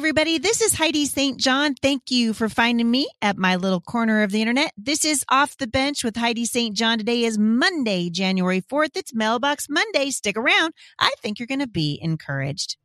everybody. This is Heidi St. John. Thank you for finding me at my little corner of the internet. This is Off the Bench with Heidi St. John. Today is Monday, January 4th. It's Mailbox Monday. Stick around. I think you're going to be encouraged.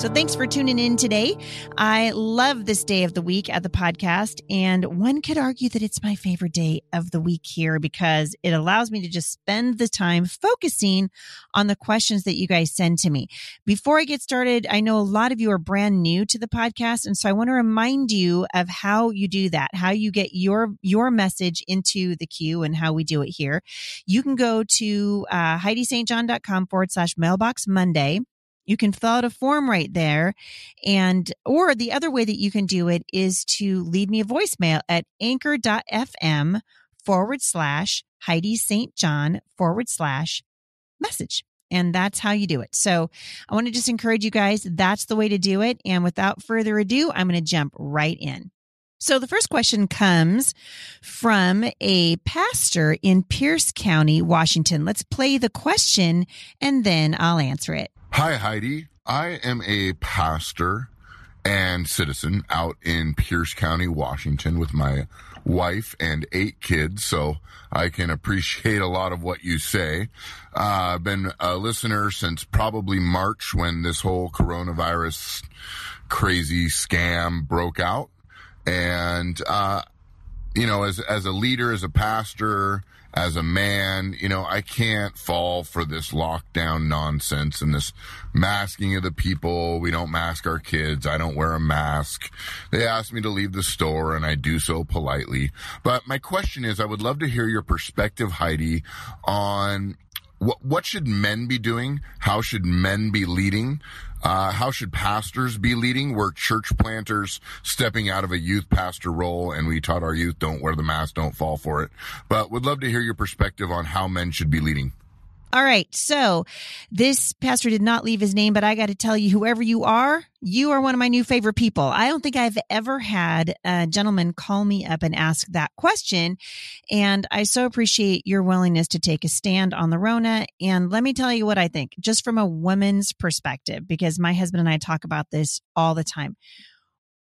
So thanks for tuning in today. I love this day of the week at the podcast. And one could argue that it's my favorite day of the week here because it allows me to just spend the time focusing on the questions that you guys send to me. Before I get started, I know a lot of you are brand new to the podcast. And so I want to remind you of how you do that, how you get your, your message into the queue and how we do it here. You can go to uh, HeidiSt.John.com forward slash mailbox Monday you can fill out a form right there. And, or the other way that you can do it is to leave me a voicemail at anchor.fm forward slash Heidi St. John forward slash message. And that's how you do it. So I want to just encourage you guys. That's the way to do it. And without further ado, I'm going to jump right in. So the first question comes from a pastor in Pierce County, Washington. Let's play the question and then I'll answer it. Hi, Heidi. I am a pastor and citizen out in Pierce County, Washington with my wife and eight kids, so I can appreciate a lot of what you say. Uh, I've been a listener since probably March when this whole coronavirus crazy scam broke out. And, uh, you know, as, as a leader, as a pastor, as a man, you know, I can't fall for this lockdown nonsense and this masking of the people. We don't mask our kids. I don't wear a mask. They ask me to leave the store and I do so politely. But my question is, I would love to hear your perspective, Heidi, on what, what should men be doing? How should men be leading? Uh, how should pastors be leading? We're church planters stepping out of a youth pastor role, and we taught our youth don't wear the mask, don't fall for it. But would love to hear your perspective on how men should be leading. All right. So this pastor did not leave his name, but I got to tell you, whoever you are, you are one of my new favorite people. I don't think I've ever had a gentleman call me up and ask that question. And I so appreciate your willingness to take a stand on the Rona. And let me tell you what I think, just from a woman's perspective, because my husband and I talk about this all the time.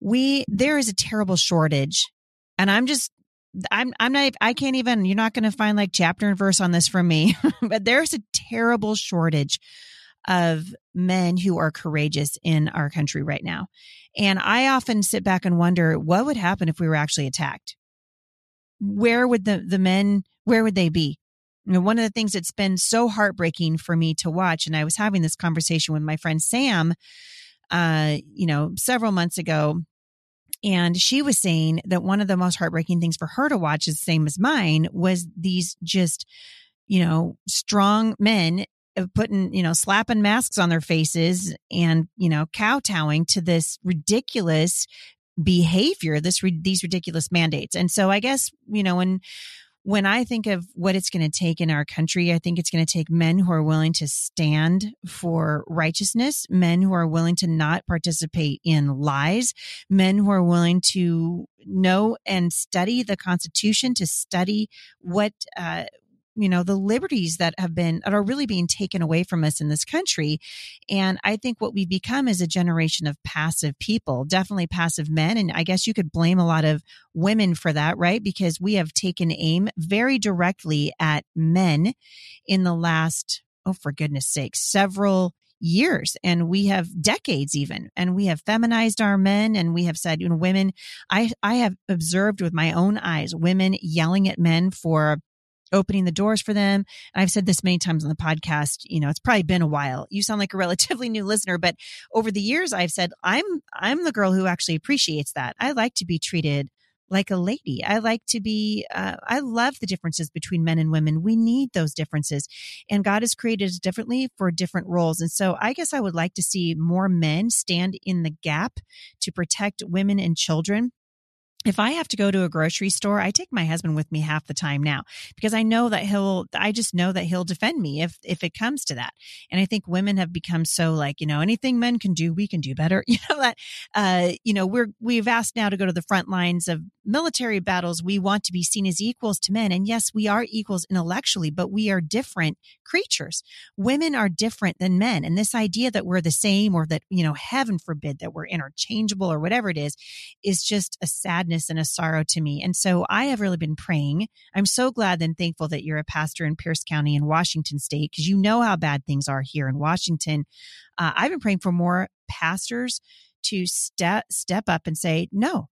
We, there is a terrible shortage and I'm just I'm I'm not I can't even you're not going to find like chapter and verse on this from me but there's a terrible shortage of men who are courageous in our country right now. And I often sit back and wonder what would happen if we were actually attacked. Where would the the men where would they be? You know, one of the things that's been so heartbreaking for me to watch and I was having this conversation with my friend Sam uh you know several months ago and she was saying that one of the most heartbreaking things for her to watch is the same as mine was these just, you know, strong men uh, putting, you know, slapping masks on their faces and, you know, kowtowing to this ridiculous behavior, this, these ridiculous mandates. And so I guess, you know, when, when I think of what it's going to take in our country, I think it's going to take men who are willing to stand for righteousness, men who are willing to not participate in lies, men who are willing to know and study the Constitution, to study what uh, you know the liberties that have been that are really being taken away from us in this country. And i think what we've become is a generation of passive people definitely passive men. And i guess you could blame a lot of women for that right? Because we have taken aim very directly at men in the last oh for goodness sake several years. And we have decades even. And we have feminized our men. And we have said you know women i i have observed with my own eyes women yelling at men for opening the doors for them. I've said this many times on the podcast, you know, it's probably been a while. You sound like a relatively new listener, but over the years I've said I'm I'm the girl who actually appreciates that. I like to be treated like a lady. I like to be, uh, I love the differences between men and women. We need those differences. And God has created us differently for different roles. And so I guess I would like to see more men stand in the gap to protect women and children if I have to go to a grocery store, I take my husband with me half the time now because I know that he'll, I just know that he'll defend me if, if it comes to that. And I think women have become so like, you know, anything men can do, we can do better. You know, that, uh, you know, we're, we've asked now to go to the front lines of military battles. We want to be seen as equals to men. And yes, we are equals intellectually, but we are different creatures. Women are different than men. And this idea that we're the same or that, you know, heaven forbid that we're interchangeable or whatever it is, is just a sadness sadness and a sorrow to me. And so I have really been praying. I'm so glad and thankful that you're a pastor in Pierce County in Washington State because you know how bad things are here in Washington. Uh, I've been praying for more pastors to step step up and say, no,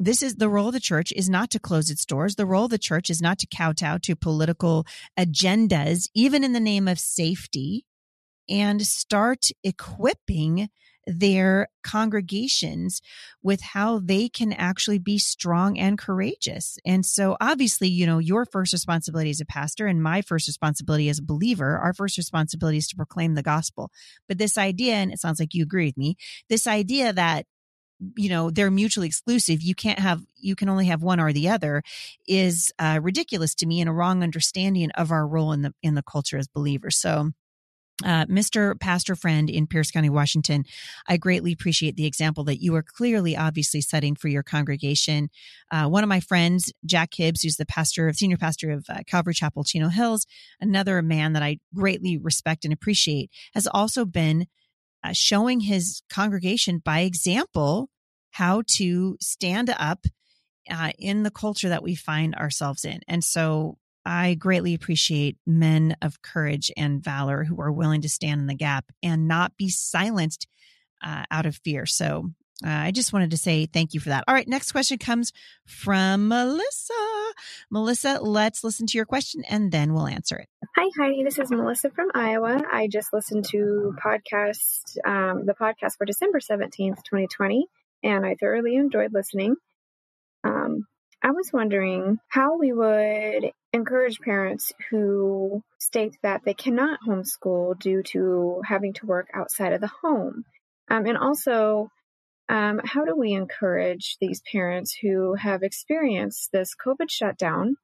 this is the role of the church is not to close its doors. The role of the church is not to kowtow to political agendas, even in the name of safety, and start equipping their congregations with how they can actually be strong and courageous. And so obviously, you know, your first responsibility as a pastor and my first responsibility as a believer, our first responsibility is to proclaim the gospel. But this idea, and it sounds like you agree with me, this idea that you know they're mutually exclusive you can't have you can only have one or the other is uh, ridiculous to me and a wrong understanding of our role in the in the culture as believers so uh, Mr. Pastor Friend in Pierce County, Washington, I greatly appreciate the example that you are clearly, obviously setting for your congregation. Uh, one of my friends, Jack Hibbs, who's the pastor of senior pastor of uh, Calvary Chapel, Chino Hills, another man that I greatly respect and appreciate, has also been uh, showing his congregation by example how to stand up uh, in the culture that we find ourselves in. And so I greatly appreciate men of courage and valor who are willing to stand in the gap and not be silenced uh, out of fear. So uh, I just wanted to say thank you for that. All right, next question comes from Melissa. Melissa, let's listen to your question and then we'll answer it. Hi, Heidi. This is Melissa from Iowa. I just listened to podcast um, the podcast for December seventeenth, twenty twenty, and I thoroughly enjoyed listening. Um, I was wondering how we would encourage parents who state that they cannot homeschool due to having to work outside of the home. Um, and also, um, how do we encourage these parents who have experienced this COVID shutdown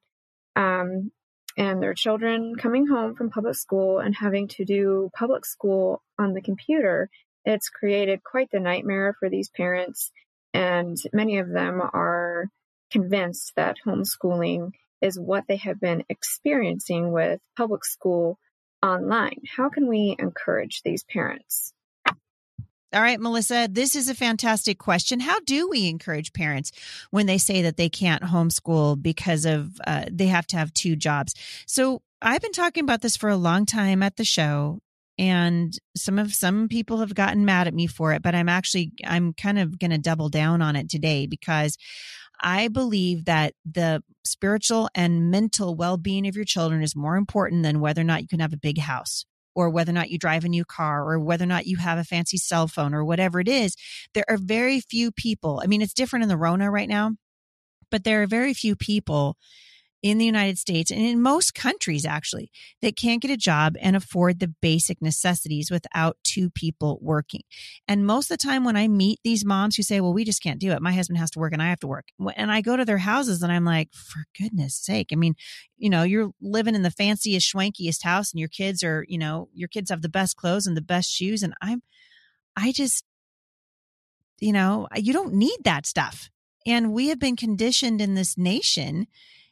um, and their children coming home from public school and having to do public school on the computer? It's created quite the nightmare for these parents, and many of them are convinced that homeschooling is what they have been experiencing with public school online. How can we encourage these parents? All right, Melissa, this is a fantastic question. How do we encourage parents when they say that they can't homeschool because of uh, they have to have two jobs? So I've been talking about this for a long time at the show and some of some people have gotten mad at me for it but i'm actually i'm kind of going to double down on it today because I believe that the spiritual and mental well being of your children is more important than whether or not you can have a big house or whether or not you drive a new car or whether or not you have a fancy cell phone or whatever it is. There are very few people. I mean, it's different in the Rona right now, but there are very few people in the United States and in most countries actually that can't get a job and afford the basic necessities without two people working. And most of the time when I meet these moms who say, well, we just can't do it. My husband has to work and I have to work. And I go to their houses and I'm like, for goodness sake. I mean, you know, you're living in the fanciest, schwankiest house and your kids are, you know, your kids have the best clothes and the best shoes. And I'm, I just, you know, you don't need that stuff. And we have been conditioned in this nation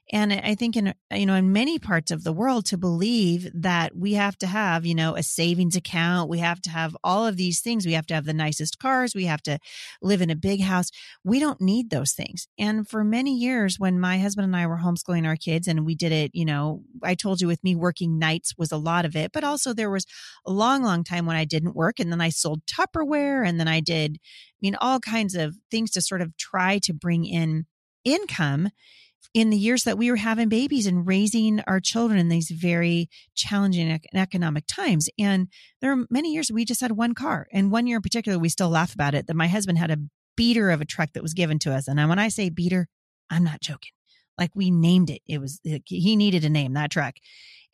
and I think in, you know, in many parts of the world to believe that we have to have, you know, a savings account. We have to have all of these things. We have to have the nicest cars. We have to live in a big house. We don't need those things. And for many years, when my husband and I were homeschooling our kids and we did it, you know, I told you with me working nights was a lot of it, but also there was a long, long time when I didn't work and then I sold Tupperware and then I did, I mean, all kinds of things to sort of try to bring in income in the years that we were having babies and raising our children in these very challenging economic times. And there are many years we just had one car. And one year in particular, we still laugh about it that my husband had a beater of a truck that was given to us. And when I say beater, I'm not joking. Like we named it. It was, he needed a name, that truck.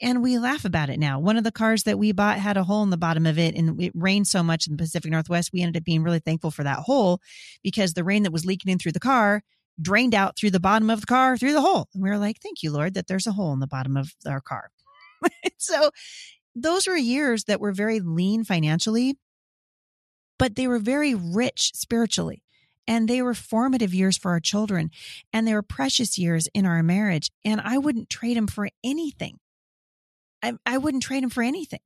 And we laugh about it now. One of the cars that we bought had a hole in the bottom of it, and it rained so much in the Pacific Northwest. We ended up being really thankful for that hole because the rain that was leaking in through the car drained out through the bottom of the car through the hole. And we were like, thank you, Lord, that there's a hole in the bottom of our car. so those were years that were very lean financially, but they were very rich spiritually. And they were formative years for our children. And they were precious years in our marriage. And I wouldn't trade them for anything. I, I wouldn't trade them for anything.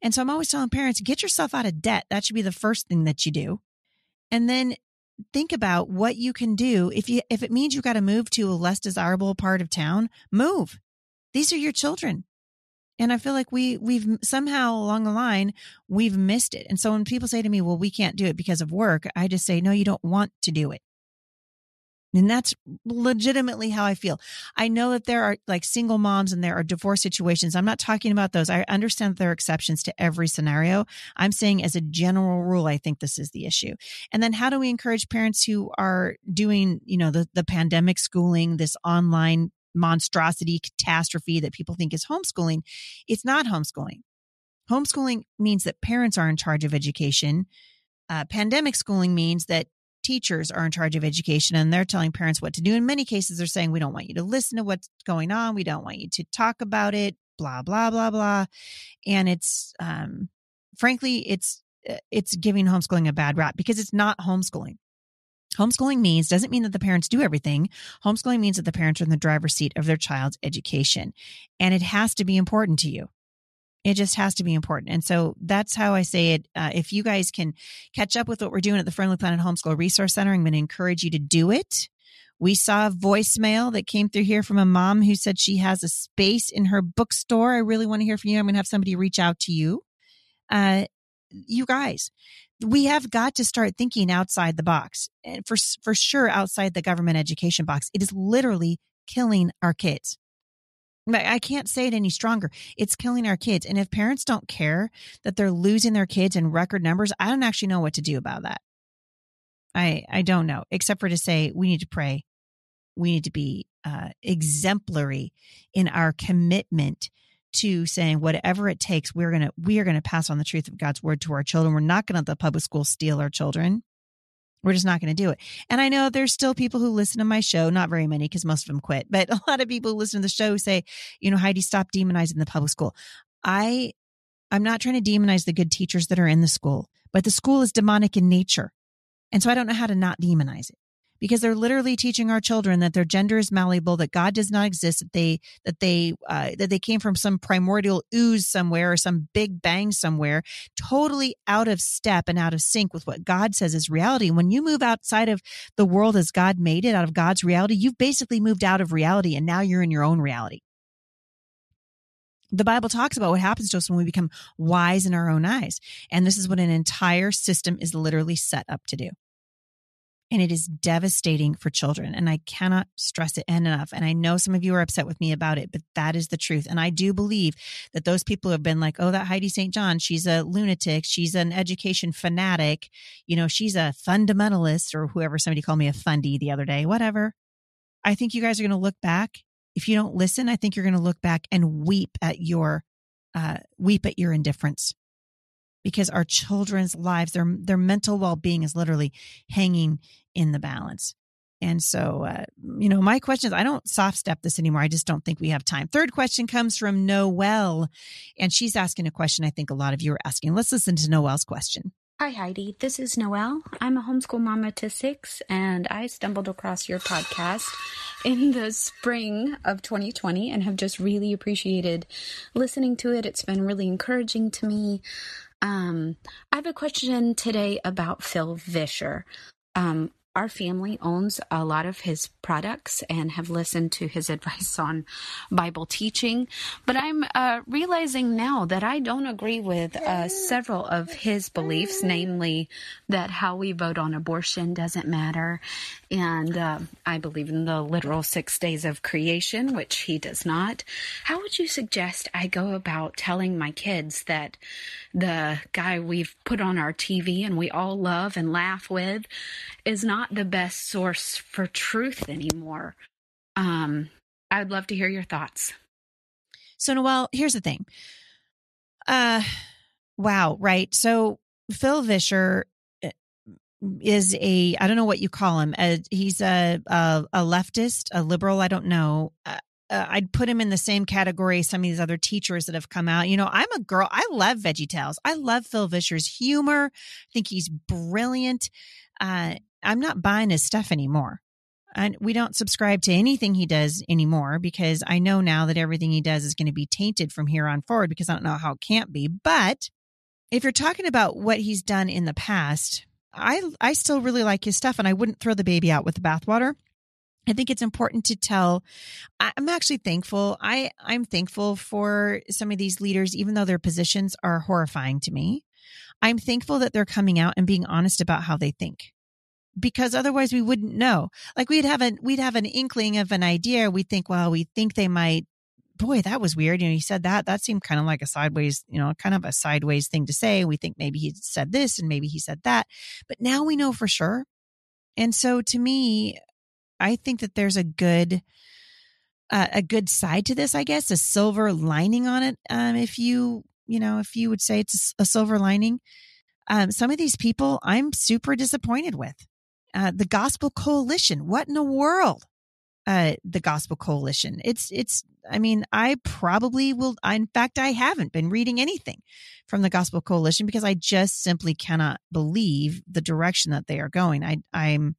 And so I'm always telling parents, get yourself out of debt. That should be the first thing that you do. And then think about what you can do. If you, if it means you've got to move to a less desirable part of town, move. These are your children. And I feel like we, we've somehow along the line, we've missed it. And so when people say to me, well, we can't do it because of work, I just say, no, you don't want to do it. And that's legitimately how I feel. I know that there are like single moms and there are divorce situations. I'm not talking about those. I understand there are exceptions to every scenario. I'm saying as a general rule, I think this is the issue. And then how do we encourage parents who are doing, you know, the, the pandemic schooling, this online monstrosity catastrophe that people think is homeschooling? It's not homeschooling. Homeschooling means that parents are in charge of education. Uh, pandemic schooling means that teachers are in charge of education and they're telling parents what to do. In many cases, they're saying, we don't want you to listen to what's going on. We don't want you to talk about it, blah, blah, blah, blah. And it's, um, frankly, it's, uh, it's giving homeschooling a bad rap because it's not homeschooling. Homeschooling means doesn't mean that the parents do everything. Homeschooling means that the parents are in the driver's seat of their child's education. And it has to be important to you. It just has to be important. And so that's how I say it. Uh, if you guys can catch up with what we're doing at the Firmly Planted Homeschool Resource Center, I'm going to encourage you to do it. We saw a voicemail that came through here from a mom who said she has a space in her bookstore. I really want to hear from you. I'm going to have somebody reach out to you. Uh, you guys, we have got to start thinking outside the box and for, for sure outside the government education box. It is literally killing our kids. I can't say it any stronger. It's killing our kids. And if parents don't care that they're losing their kids in record numbers, I don't actually know what to do about that. I I don't know, except for to say we need to pray. We need to be uh, exemplary in our commitment to saying whatever it takes, we're gonna we are gonna pass on the truth of God's word to our children. We're not gonna let the public school steal our children. We're just not going to do it. And I know there's still people who listen to my show, not very many because most of them quit, but a lot of people who listen to the show say, you know, Heidi, stop demonizing the public school. I, I'm not trying to demonize the good teachers that are in the school, but the school is demonic in nature. And so I don't know how to not demonize it because they're literally teaching our children that their gender is malleable, that God does not exist, that they that they uh, that they came from some primordial ooze somewhere or some big bang somewhere, totally out of step and out of sync with what God says is reality. When you move outside of the world as God made it, out of God's reality, you've basically moved out of reality, and now you're in your own reality. The Bible talks about what happens to us when we become wise in our own eyes. And this is what an entire system is literally set up to do and it is devastating for children. And I cannot stress it enough. And I know some of you are upset with me about it, but that is the truth. And I do believe that those people have been like, oh, that Heidi St. John, she's a lunatic. She's an education fanatic. You know, she's a fundamentalist or whoever somebody called me a fundy the other day, whatever. I think you guys are going to look back. If you don't listen, I think you're going to look back and weep at your, uh, weep at your indifference because our children's lives, their their mental well being is literally hanging in the balance. And so, uh, you know, my question is I don't soft step this anymore. I just don't think we have time. Third question comes from Noelle, and she's asking a question I think a lot of you are asking. Let's listen to Noelle's question. Hi, Heidi. This is Noelle. I'm a homeschool mama to six, and I stumbled across your podcast in the spring of 2020 and have just really appreciated listening to it. It's been really encouraging to me. Um, I have a question today about Phil Vischer. Um, our family owns a lot of his products and have listened to his advice on Bible teaching. But I'm uh, realizing now that I don't agree with uh, several of his beliefs, namely that how we vote on abortion doesn't matter. And uh, I believe in the literal six days of creation, which he does not. How would you suggest I go about telling my kids that the guy we've put on our TV and we all love and laugh with is not the best source for truth anymore. Um, I would love to hear your thoughts. So, Noelle, here's the thing. Uh, wow, right. So, Phil Vischer, is a I don't know what you call him. A, he's a, a, a leftist, a liberal. I don't know. Uh, uh, I'd put him in the same category as some of these other teachers that have come out. You know, I'm a girl. I love Veggie Tales. I love Phil Vischer's humor. I think he's brilliant. Uh, I'm not buying his stuff anymore. And we don't subscribe to anything he does anymore because I know now that everything he does is going to be tainted from here on forward because I don't know how it can't be. But if you're talking about what he's done in the past, I I still really like his stuff and I wouldn't throw the baby out with the bathwater. I think it's important to tell. I'm actually thankful. I I'm thankful for some of these leaders, even though their positions are horrifying to me. I'm thankful that they're coming out and being honest about how they think because otherwise we wouldn't know. Like we'd have an we'd have an inkling of an idea. We think, well, we think they might. Boy, that was weird. You know, he said that. That seemed kind of like a sideways, you know, kind of a sideways thing to say. We think maybe he said this and maybe he said that, but now we know for sure. And so, to me, I think that there's a good. Uh, a good side to this, I guess, a silver lining on it. Um, if you, you know, if you would say it's a silver lining, um, some of these people I'm super disappointed with. Uh, the Gospel Coalition. What in the world? Uh, the Gospel Coalition. It's, it's, I mean, I probably will. I, in fact, I haven't been reading anything from the Gospel Coalition because I just simply cannot believe the direction that they are going. I, I'm,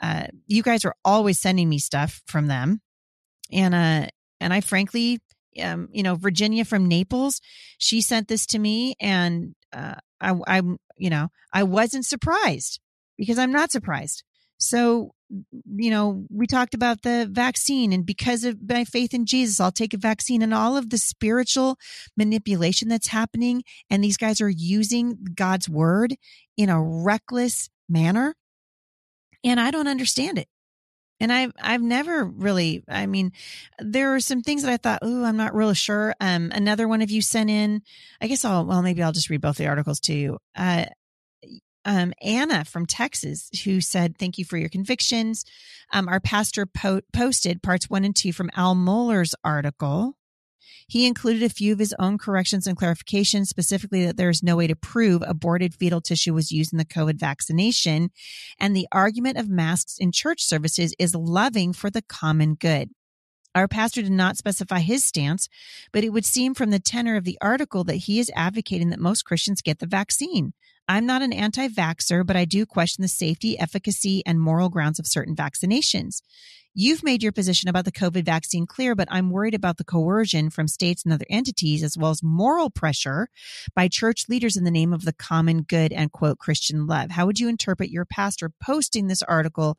uh, you guys are always sending me stuff from them. And, uh, and I frankly, um, you know, Virginia from Naples, she sent this to me and, uh, I, I'm, you know, I wasn't surprised because I'm not surprised. So, you know, we talked about the vaccine and because of my faith in Jesus, I'll take a vaccine and all of the spiritual manipulation that's happening. And these guys are using God's word in a reckless manner. And I don't understand it. And I've, I've never really, I mean, there are some things that I thought, oh, I'm not really sure. Um, another one of you sent in, I guess I'll, well, maybe I'll just read both the articles to you. Uh, um, Anna from Texas, who said, Thank you for your convictions. Um, our pastor po- posted parts one and two from Al Mohler's article. He included a few of his own corrections and clarifications, specifically that there is no way to prove aborted fetal tissue was used in the COVID vaccination. And the argument of masks in church services is loving for the common good. Our pastor did not specify his stance, but it would seem from the tenor of the article that he is advocating that most Christians get the vaccine. I'm not an anti vaxxer, but I do question the safety, efficacy, and moral grounds of certain vaccinations. You've made your position about the COVID vaccine clear, but I'm worried about the coercion from states and other entities, as well as moral pressure by church leaders in the name of the common good and quote Christian love. How would you interpret your pastor posting this article?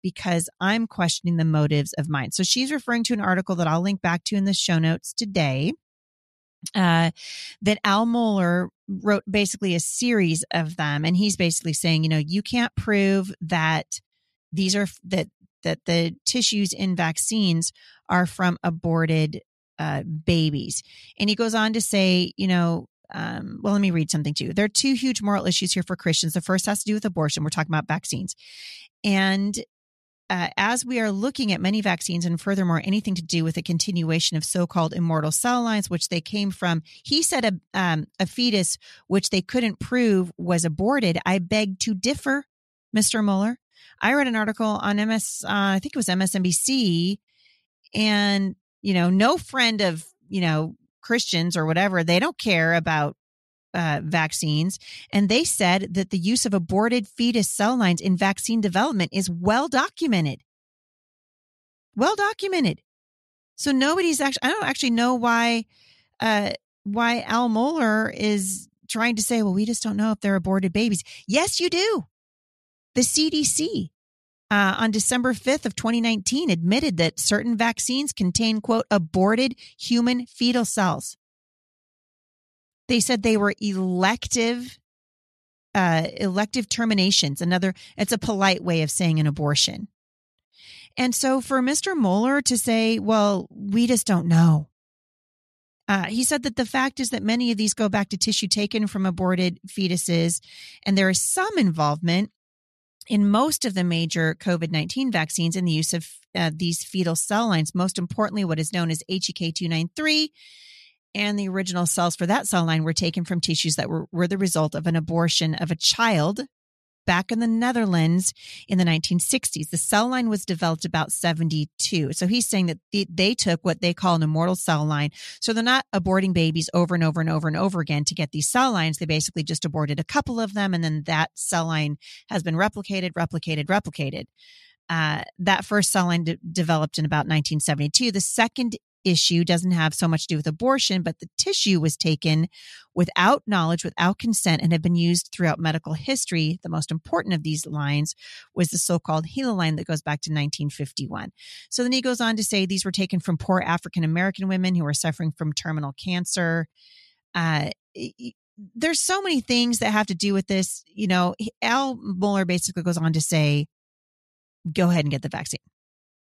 Because I'm questioning the motives of mine. So she's referring to an article that I'll link back to in the show notes today uh, that Al Mohler wrote basically a series of them. And he's basically saying, you know, you can't prove that these are that that the tissues in vaccines are from aborted uh, babies. And he goes on to say, you know, um, well, let me read something to you. There are two huge moral issues here for Christians. The first has to do with abortion. We're talking about vaccines. And uh, as we are looking at many vaccines and furthermore anything to do with a continuation of so-called immortal cell lines which they came from he said a, um, a fetus which they couldn't prove was aborted i beg to differ mr Mohler. i read an article on ms uh, i think it was msnbc and you know no friend of you know christians or whatever they don't care about uh, vaccines, and they said that the use of aborted fetus cell lines in vaccine development is well documented. Well documented. So nobody's actually. I don't actually know why uh, why Al Mohler is trying to say, well, we just don't know if they're aborted babies. Yes, you do. The CDC uh, on December 5th of 2019 admitted that certain vaccines contain, quote, aborted human fetal cells. They said they were elective uh, elective terminations. Another, it's a polite way of saying an abortion. And so for Mr. Mohler to say, well, we just don't know. Uh, he said that the fact is that many of these go back to tissue taken from aborted fetuses, and there is some involvement in most of the major COVID 19 vaccines in the use of uh, these fetal cell lines. Most importantly, what is known as HEK 293 and the original cells for that cell line were taken from tissues that were, were the result of an abortion of a child back in the Netherlands in the 1960s. The cell line was developed about 72. So he's saying that they, they took what they call an immortal cell line. So they're not aborting babies over and over and over and over again to get these cell lines. They basically just aborted a couple of them. And then that cell line has been replicated, replicated, replicated. Uh, that first cell line de- developed in about 1972. The second issue doesn't have so much to do with abortion, but the tissue was taken without knowledge, without consent, and have been used throughout medical history. The most important of these lines was the so-called HeLa line that goes back to 1951. So then he goes on to say these were taken from poor African American women who were suffering from terminal cancer. Uh, there's so many things that have to do with this. You know, Al Mohler basically goes on to say, go ahead and get the vaccine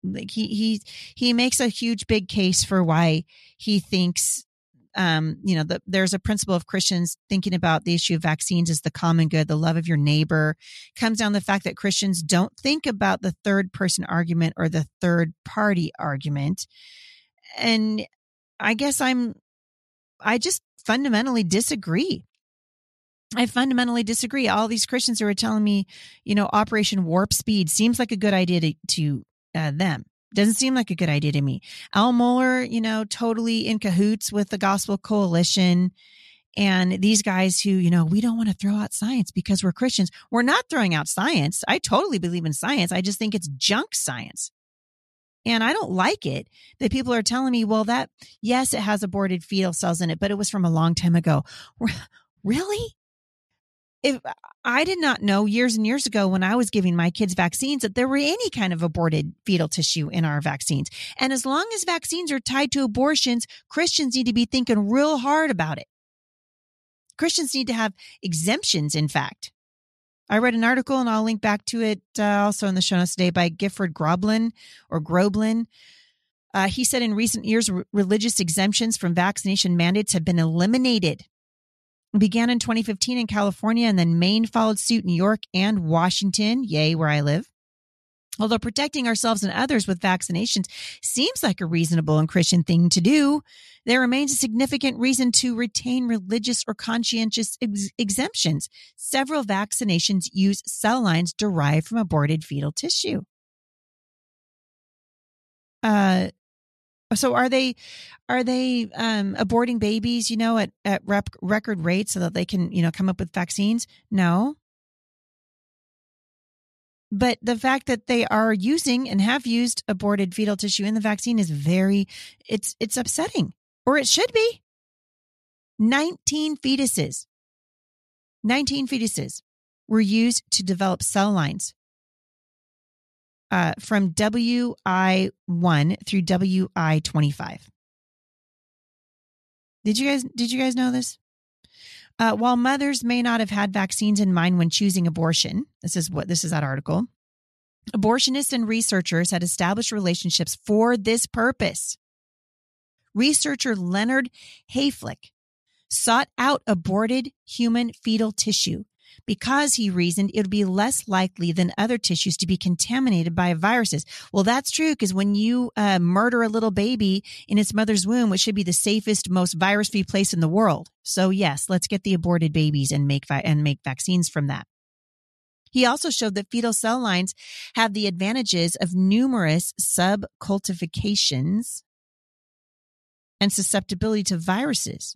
like he he he makes a huge big case for why he thinks um, you know, the, there's a principle of Christians thinking about the issue of vaccines as the common good, the love of your neighbor, comes down the fact that Christians don't think about the third person argument or the third party argument. And I guess I'm, I just fundamentally disagree. I fundamentally disagree. All these Christians who are telling me, you know, Operation Warp Speed seems like a good idea to, to uh, them. Doesn't seem like a good idea to me. Al Mohler, you know, totally in cahoots with the Gospel Coalition. And these guys who, you know, we don't want to throw out science because we're Christians. We're not throwing out science. I totally believe in science. I just think it's junk science. And I don't like it that people are telling me, well, that, yes, it has aborted fetal cells in it, but it was from a long time ago. Really? If I did not know years and years ago when I was giving my kids vaccines that there were any kind of aborted fetal tissue in our vaccines. And as long as vaccines are tied to abortions, Christians need to be thinking real hard about it. Christians need to have exemptions, in fact. I read an article and I'll link back to it uh, also in the show notes today by Gifford Groblin or Groblin. Uh, he said in recent years, r- religious exemptions from vaccination mandates have been eliminated began in 2015 in California and then Maine followed suit, New York and Washington. Yay, where I live. Although protecting ourselves and others with vaccinations seems like a reasonable and Christian thing to do, there remains a significant reason to retain religious or conscientious ex- exemptions. Several vaccinations use cell lines derived from aborted fetal tissue. Uh, so are they are they um, aborting babies, you know, at at rep- record rates so that they can, you know, come up with vaccines? No. But the fact that they are using and have used aborted fetal tissue in the vaccine is very it's it's upsetting. Or it should be. 19 fetuses. 19 fetuses were used to develop cell lines uh, from WI1 through WI25. Did you guys did you guys know this? Uh, while mothers may not have had vaccines in mind when choosing abortion, this is what this is that article. Abortionists and researchers had established relationships for this purpose. Researcher Leonard Hayflick sought out aborted human fetal tissue because he reasoned it would be less likely than other tissues to be contaminated by viruses. Well, that's true because when you uh, murder a little baby in its mother's womb, which should be the safest, most virus-free place in the world. So yes, let's get the aborted babies and make vi- and make vaccines from that. He also showed that fetal cell lines have the advantages of numerous subcultivations and susceptibility to viruses,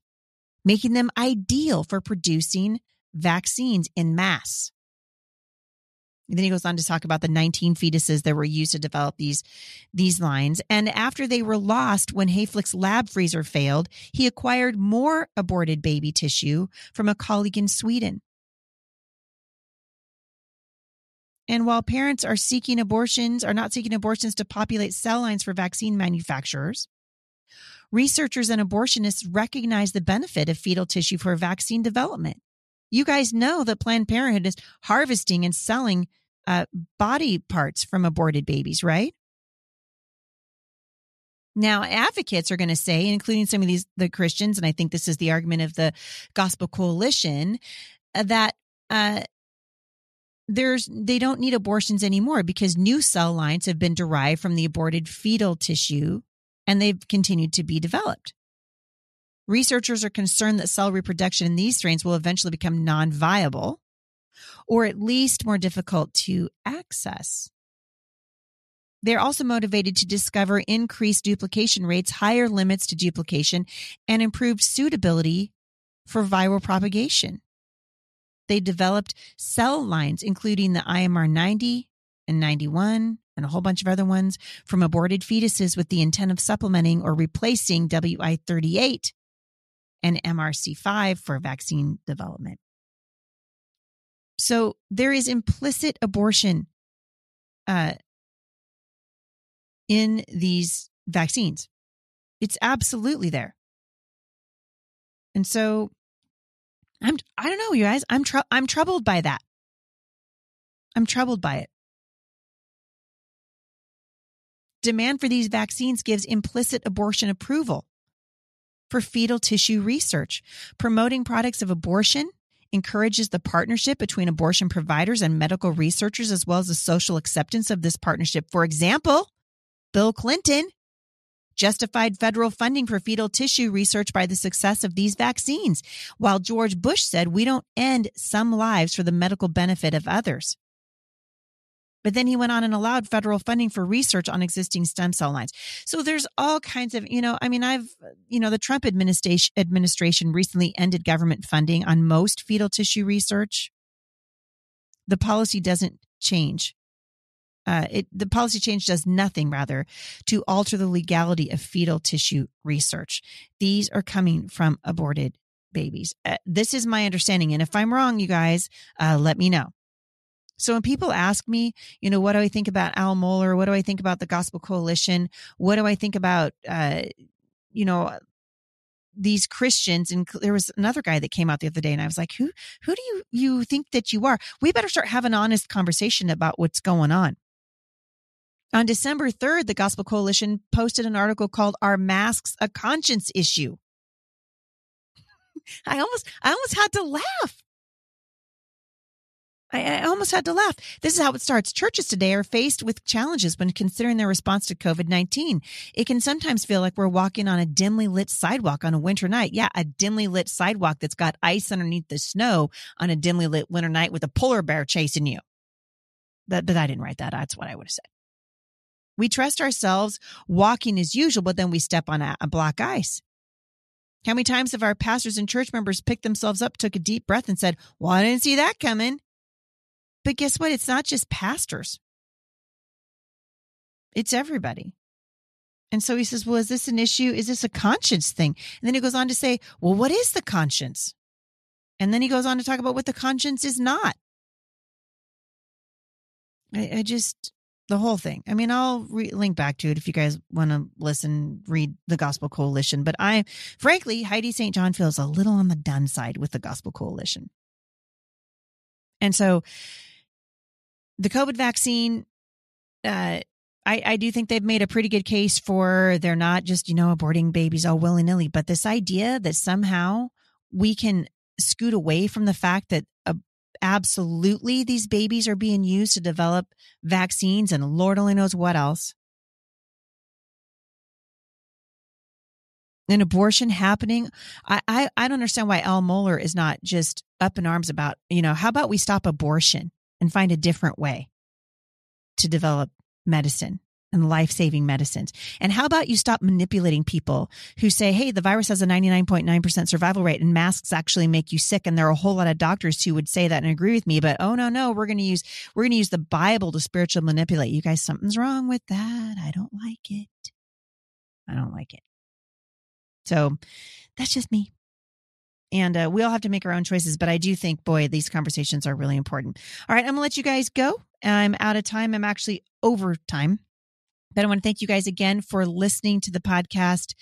making them ideal for producing vaccines in mass. And then he goes on to talk about the 19 fetuses that were used to develop these, these lines. And after they were lost when Hayflick's lab freezer failed, he acquired more aborted baby tissue from a colleague in Sweden. And while parents are seeking abortions, are not seeking abortions to populate cell lines for vaccine manufacturers, researchers and abortionists recognize the benefit of fetal tissue for vaccine development. You guys know that Planned Parenthood is harvesting and selling uh, body parts from aborted babies, right? Now, advocates are going to say, including some of these the Christians, and I think this is the argument of the Gospel Coalition, uh, that uh, there's they don't need abortions anymore because new cell lines have been derived from the aborted fetal tissue, and they've continued to be developed. Researchers are concerned that cell reproduction in these strains will eventually become non viable or at least more difficult to access. They're also motivated to discover increased duplication rates, higher limits to duplication, and improved suitability for viral propagation. They developed cell lines, including the IMR 90 and 91 and a whole bunch of other ones from aborted fetuses with the intent of supplementing or replacing WI 38 and MRC5 for vaccine development. So there is implicit abortion uh, in these vaccines. It's absolutely there. And so I'm I don't know you guys I'm tr- I'm troubled by that. I'm troubled by it. Demand for these vaccines gives implicit abortion approval for fetal tissue research. Promoting products of abortion encourages the partnership between abortion providers and medical researchers as well as the social acceptance of this partnership. For example, Bill Clinton justified federal funding for fetal tissue research by the success of these vaccines, while George Bush said we don't end some lives for the medical benefit of others. But then he went on and allowed federal funding for research on existing stem cell lines. So there's all kinds of, you know, I mean, I've, you know, the Trump administration recently ended government funding on most fetal tissue research. The policy doesn't change uh, it, the policy change does nothing, rather, to alter the legality of fetal tissue research. These are coming from aborted babies. Uh, this is my understanding. And if I'm wrong, you guys, uh, let me know. So when people ask me, you know, what do I think about Al Mohler? What do I think about the Gospel Coalition? What do I think about, uh, you know, these Christians? And there was another guy that came out the other day, and I was like, who, who do you you think that you are? We better start having an honest conversation about what's going on. On December 3rd, the Gospel Coalition posted an article called Are Masks a Conscience Issue? I almost, I almost had to laugh. I, I, almost had to laugh. This is how it starts. Churches today are faced with challenges when considering their response to COVID 19. It can sometimes feel like we're walking on a dimly lit sidewalk on a winter night. Yeah, a dimly lit sidewalk that's got ice underneath the snow on a dimly lit winter night with a polar bear chasing you. But, but I didn't write that. That's what I would have said. We trust ourselves walking as usual, but then we step on a, a black ice. How many times have our pastors and church members picked themselves up, took a deep breath, and said, Well, I didn't see that coming. But guess what? It's not just pastors, it's everybody. And so he says, Well, is this an issue? Is this a conscience thing? And then he goes on to say, Well, what is the conscience? And then he goes on to talk about what the conscience is not. I, I just, the whole thing. I mean, I'll re- link back to it if you guys want to listen, read the Gospel Coalition. But I, frankly, Heidi St. John feels a little on the done side with the Gospel Coalition. And so the COVID vaccine, uh, I, I do think they've made a pretty good case for they're not just, you know, aborting babies all willy nilly, but this idea that somehow we can scoot away from the fact that a, absolutely these babies are being used to develop vaccines and Lord only knows what else. An abortion happening. I, I, I don't understand why Al Mohler is not just up in arms about, you know, how about we stop abortion and find a different way to develop medicine? and life saving medicines. And how about you stop manipulating people who say, hey, the virus has a 99.9% survival rate and masks actually make you sick. And there are a whole lot of doctors who would say that and agree with me. But oh, no, no, we're going to use, we're going to use the Bible to spiritual manipulate. You guys, something's wrong with that. I don't like it. I don't like it. So that's just me. And uh, we all have to make our own choices. But I do think, boy, these conversations are really important. All right, I'm to let you guys go. I'm out of time. I'm actually over time. But I want to thank you guys again for listening to the podcast.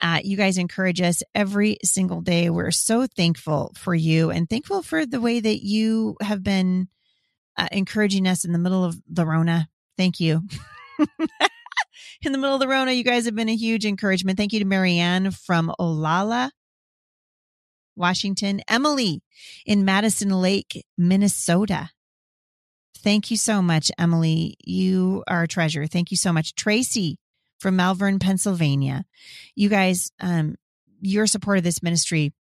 Uh, you guys encourage us every single day. We're so thankful for you and thankful for the way that you have been uh, encouraging us in the middle of the Rona. Thank you. in the middle of the Rona, you guys have been a huge encouragement. Thank you to Marianne from Olalla, Washington, Emily in Madison Lake, Minnesota. Thank you so much, Emily. You are a treasure. Thank you so much. Tracy from Malvern, Pennsylvania. You guys, um, your support of this ministry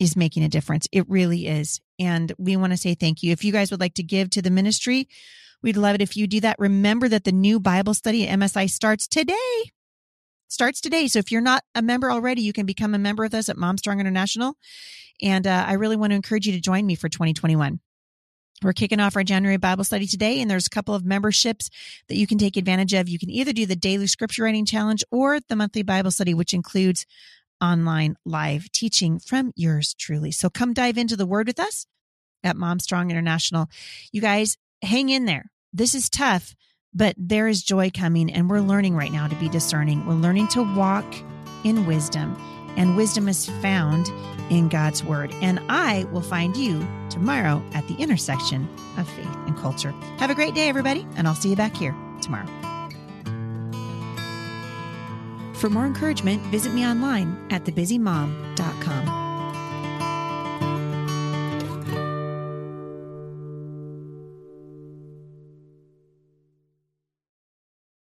is making a difference. It really is. And we want to say thank you. If you guys would like to give to the ministry, we'd love it if you do that. Remember that the new Bible study at MSI starts today. Starts today. So if you're not a member already, you can become a member with us at Mom Strong International. And uh, I really want to encourage you to join me for 2021. We're kicking off our January Bible study today, and there's a couple of memberships that you can take advantage of. You can either do the daily scripture writing challenge or the monthly Bible study, which includes online live teaching from yours truly. So come dive into the word with us at Mom Strong International. You guys, hang in there. This is tough, but there is joy coming, and we're learning right now to be discerning. We're learning to walk in wisdom, and wisdom is found in God's Word. And I will find you tomorrow at the intersection of faith and culture. Have a great day, everybody, and I'll see you back here tomorrow. For more encouragement, visit me online at thebusymom.com.